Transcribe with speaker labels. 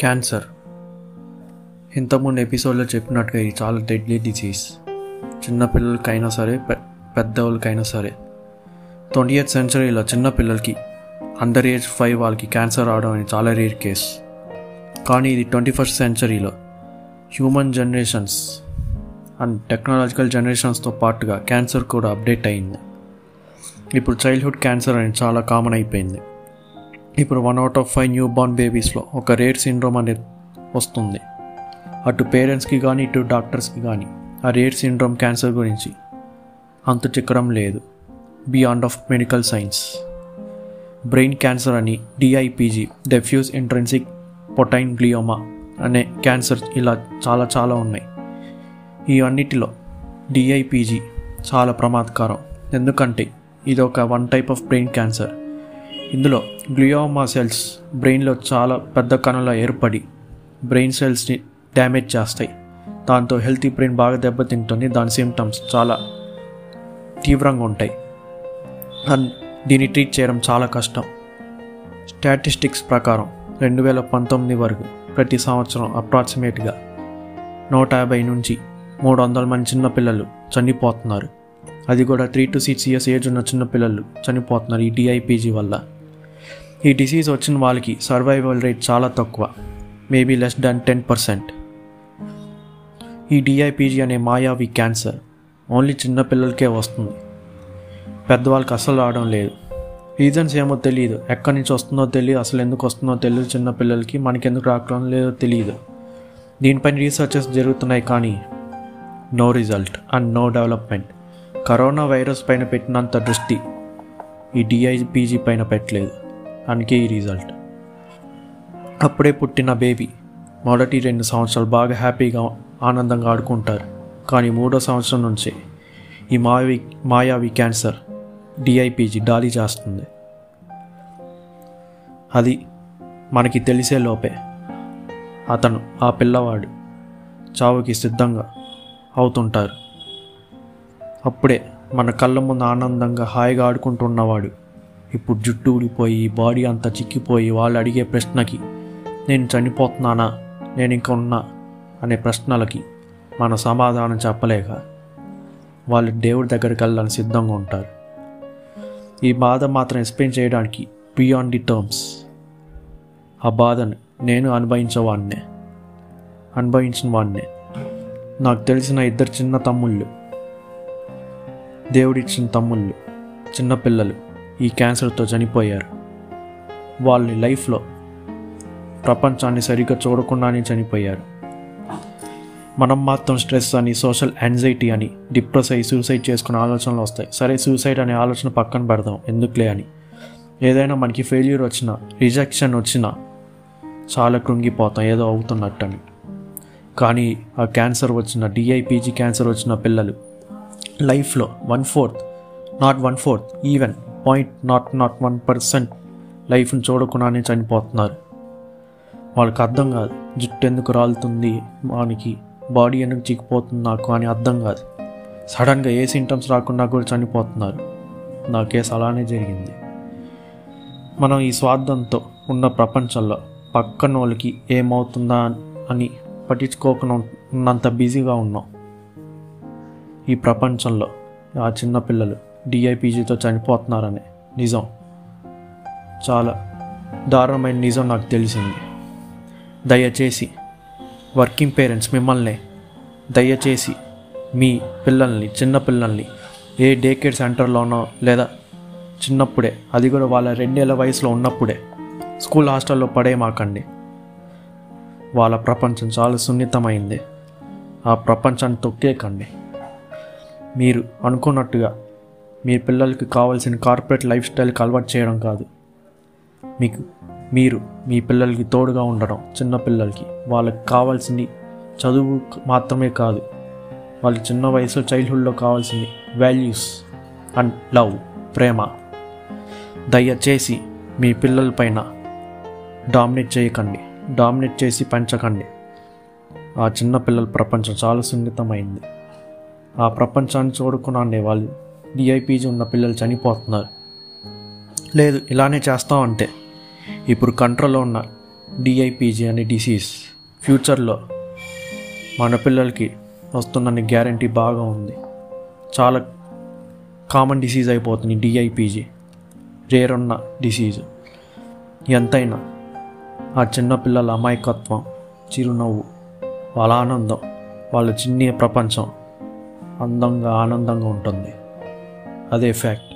Speaker 1: Cancer. ఇంతకుముందు ఎపిసోడ్లో చెప్పినట్టుగా ఇది చాలా డెడ్లీ డిసీజ్ చిన్నపిల్లలకైనా సరే పె పెద్దవాళ్ళకైనా సరే. ట్వంటీ ఎయిత్ సెంచరీలో చిన్నపిల్లలకి అండర్ ఏజ్ ఫైవ్ వాళ్ళకి క్యాన్సర్ రావడం అనేది చాలా రేర్ కేస్ కానీ ఇది ట్వంటీ ఫస్ట్ సెంచరీలో హ్యూమన్ జనరేషన్స్ అండ్ టెక్నాలజికల్ జనరేషన్స్తో పాటుగా క్యాన్సర్ కూడా అప్డేట్ అయింది. ఇప్పుడు చైల్డ్హుడ్ క్యాన్సర్ అనేది చాలా కామన్ అయిపోయింది. ఇప్పుడు one out of five newborn బేబీస్లో ఒక రేర్ సిండ్రోమ్ అనేది వస్తుంది. అటు పేరెంట్స్కి కానీ ఇటు డాక్టర్స్కి కానీ ఆ రేర్ సిండ్రోమ్ క్యాన్సర్ గురించి అంతు చిక్కడం లేదు. Beyond of medical science. Brain cancer అని DIPG diffuse intrinsic pontine glioma అనే క్యాన్సర్ ఇలా చాలా చాలా ఉన్నాయి. ఈ అన్నిటిలో డిఐపీజీ చాలా ప్రమాదకరం. ఎందుకంటే ఇది ఒక one type of brain cancer. ఇందులో గ్లియోమా సెల్స్ బ్రెయిన్లో చాలా పెద్ద కణంలో ఏర్పడి బ్రెయిన్ సెల్స్ని డ్యామేజ్ చేస్తాయి. దాంతో హెల్తీ బ్రెయిన్ బాగా దెబ్బతింటుంది. దాని సిమ్టమ్స్ చాలా తీవ్రంగా ఉంటాయి. అండ్ దీన్ని ట్రీట్ చేయడం చాలా కష్టం. స్టాటిస్టిక్స్ ప్రకారం రెండు వేల పంతొమ్మిది వరకు ప్రతి సంవత్సరం అప్రాక్సిమేట్గా నూట యాభై నుంచి మూడు వందల మంది చిన్నపిల్లలు చనిపోతున్నారు. అది కూడా three to six years age ఉన్న చిన్నపిల్లలు చనిపోతున్నారు ఈ డిఐపీజీ వల్ల. ఈ డిసీజ్ వచ్చిన వాళ్ళకి సర్వైవల్ రేట్ చాలా తక్కువ maybe less than ten percent ఈ డిఐపిజీ అనే మాయావి క్యాన్సర్ ఓన్లీ చిన్నపిల్లలకే వస్తుంది. పెద్దవాళ్ళకి అసలు రావడం లేదు. రీజన్స్ ఏమో తెలియదు ఎక్కడి నుంచి వస్తుందో తెలియదు. అసలు ఎందుకు వస్తుందో తెలియదు చిన్నపిల్లలకి మనకెందుకు రావడం లేదో తెలియదు దీనిపైన రీసెర్చెస్ జరుగుతున్నాయి కానీ no result and no development corona virus పైన పెట్టినంత దృష్టి ఈ డిఐపీజీ పైన పెట్టలేదు. అందుకే ఈ రిజల్ట్ అప్పుడే పుట్టిన బేబీ మొదటి రెండు సంవత్సరాలు బాగా హ్యాపీగా ఆనందంగా ఆడుకుంటారు. కానీ మూడో సంవత్సరం నుంచి ఈ మాయావి మాయావి క్యాన్సర్ డిఐపీజీ డాలి చేస్తుంది. అది మనకి తెలిసే లోపే. అతను ఆ పిల్లవాడు చావుకి సిద్ధంగా అవుతుంటారు. అప్పుడే మన కళ్ళ ముందు ఆనందంగా హాయిగా ఆడుకుంటున్నవాడు ఇప్పుడు జుట్టు ఊడిపోయి బాడీ అంతా చిక్కిపోయి వాళ్ళు అడిగే ప్రశ్నకి నేను చనిపోతున్నానా? నేను ఇంకా ఉన్నా? అనే ప్రశ్నలకి మన సమాధానం చెప్పలేక వాళ్ళు దేవుడి దగ్గరికి వెళ్ళడానికి సిద్ధంగా ఉంటారు. ఈ బాధ మాత్రం ఎక్స్ప్లెయిన్ చేయడానికి బియాండ్ ది టర్మ్స్ ఆ బాధను నేను అనుభవించేవాడినే అనుభవించిన వాడినే. నాకు తెలిసిన ఇద్దరు చిన్న తమ్ముళ్ళు దేవుడిచ్చిన తమ్ముళ్ళు చిన్నపిల్లలు ఈ క్యాన్సర్తో చనిపోయారు. వాళ్ళని లైఫ్లో ప్రపంచాన్ని సరిగ్గా చూడకుండానే చనిపోయారు. మనం మాత్రం స్ట్రెస్ అని సోషల్ యాంగ్జైటీ అని డిప్రెస్ అయ్యి సూసైడ్ చేసుకునే ఆలోచనలు వస్తాయి. సరే సూసైడ్ అనే ఆలోచన పక్కన పెడదాం. ఎందుకులే అని. ఏదైనా మనకి ఫెయిల్యూర్ వచ్చినా రిజెక్షన్ వచ్చినా చాలా కృంగిపోతాం. ఏదో అవుతున్నట్టు అని కానీ ఆ క్యాన్సర్ వచ్చిన డిఐపీజీ క్యాన్సర్ వచ్చిన పిల్లలు లైఫ్లో one fourth not one fourth even point not not one percent లైఫ్ని చూడకుండానే చనిపోతున్నారు. వాళ్ళకి అర్థం కాదు జుట్టు ఎందుకు రాలుతుంది వానికి బాడీ ఎందుకు చిక్కిపోతుంది నాకు అని అర్థం కాదు. సడన్గా ఏ సింటమ్స్ రాకుండా కూడా చనిపోతున్నారు. నా కేసు అలానే జరిగింది. మనం ఈ స్వార్థంతో ఉన్న ప్రపంచంలో పక్కన వాళ్ళకి ఏమవుతుందా అని పట్టించుకోకుండా ఉన్నంత బిజీగా ఉన్నాం. ఈ ప్రపంచంలో ఆ చిన్నపిల్లలు డిఐపీజీతో చనిపోతున్నారనే. నిజం. చాలా దారుణమైన నిజం నాకు తెలిసింది. దయచేసి వర్కింగ్ పేరెంట్స్ మిమ్మల్ని దయచేసి మీ పిల్లల్ని చిన్న పిల్లల్ని ఏ డే కేర్ సెంటర్లోనో లేదా చిన్నప్పుడే అది కూడా వాళ్ళ రెండేళ్ళ వయసులో ఉన్నప్పుడే స్కూల్ హాస్టల్లో పడేమాకండి. వాళ్ళ ప్రపంచం చాలా సున్నితమైంది. ఆ ప్రపంచాన్ని తొక్కేకండి. మీరు అనుకున్నట్టుగా మీ పిల్లలకి కావాల్సిన కార్పొరేట్ లైఫ్ స్టైల్కి అలవాటు చేయడం కాదు. మీకు మీరు మీ పిల్లలకి తోడుగా ఉండడం చిన్న పిల్లలకి. వాళ్ళకి కావాల్సింది చదువు మాత్రమే కాదు. వాళ్ళ చిన్న వయసులో చైల్డ్హుడ్లో కావాల్సింది వాల్యూస్ అండ్ లవ్ ప్రేమ. దయచేసి మీ పిల్లలపైన డామినేట్ చేయకండి. డామినేట్ చేసి పెంచకండి. ఆ చిన్న పిల్లల ప్రపంచం చాలా సున్నితమైంది. ఆ ప్రపంచాన్ని చూడకుండా వాళ్ళు డిఐపీజీ ఉన్న పిల్లలు చనిపోతున్నారు. లేదు ఇలానే చేస్తామంటే ఇప్పుడు కంట్రోల్లో ఉన్న డిఐపీజీ అనే డిసీజ్ ఫ్యూచర్లో మన పిల్లలకి వస్తుందని గ్యారంటీ బాగా ఉంది. చాలా కామన్ డిసీజ్ అయిపోతుంది డిఐపీజీ రేర్ ఉన్న డిసీజ్ ఎంతైనా ఆ చిన్న పిల్లల అమాయకత్వం చిరునవ్వు వాళ్ళ ఆనందం వాళ్ళ చిన్న ప్రపంచం అందంగా ఆనందంగా ఉంటుంది. అదే ఫ్యాక్ట్